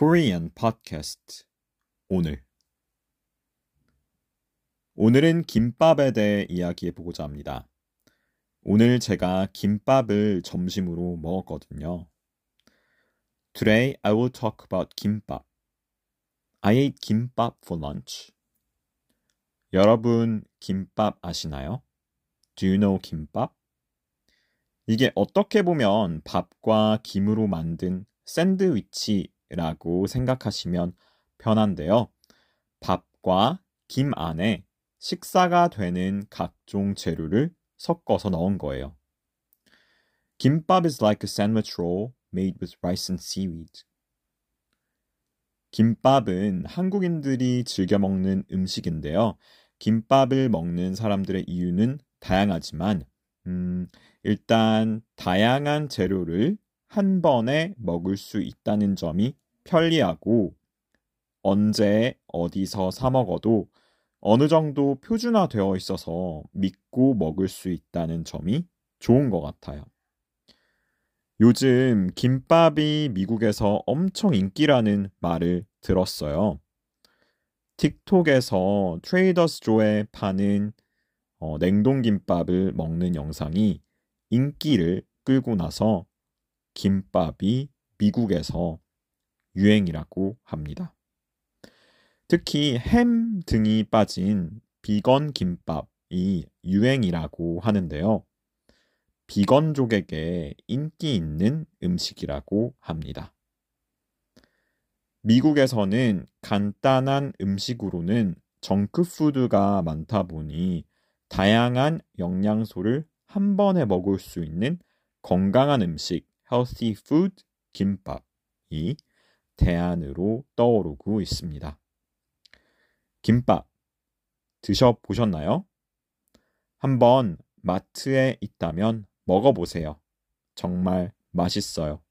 Korean Podcast 오늘 오늘은 김밥에 대해 이야기해 보고자 합니다. 오늘 제가 김밥을 점심으로 먹었거든요. Today I will talk about 김밥. I ate 김밥 for lunch. 여러분 김밥 아시나요? Do you know 김밥? 이게 어떻게 보면 밥과 김으로 만든 샌드위치 라고 생각하시면 편한데요. 밥과 김 안에 식사가 되는 각종 재료를 섞어서 넣은 거예요. 김밥 is like a sandwich roll made with rice and seaweed. 김밥은 한국인들이 즐겨 먹는 음식인데요. 김밥을 먹는 사람들의 이유는 다양하지만, 음, 일단 다양한 재료를 한 번에 먹을 수 있다는 점이 편리하고 언제 어디서 사 먹어도 어느 정도 표준화되어 있어서 믿고 먹을 수 있다는 점이 좋은 것 같아요. 요즘 김밥이 미국에서 엄청 인기라는 말을 들었어요. 틱톡에서 트레이더스 조에 파는 어, 냉동김밥을 먹는 영상이 인기를 끌고 나서 김밥이 미국에서 유행이라고 합니다. 특히 햄 등이 빠진 비건 김밥이 유행이라고 하는데요. 비건족에게 인기 있는 음식이라고 합니다. 미국에서는 간단한 음식으로는 정크푸드가 많다 보니 다양한 영양소를 한 번에 먹을 수 있는 건강한 음식, healthy food 김밥이 대안으로 떠오르고 있습니다. 김밥 드셔보셨나요? 한번 마트에 있다면 먹어보세요. 정말 맛있어요.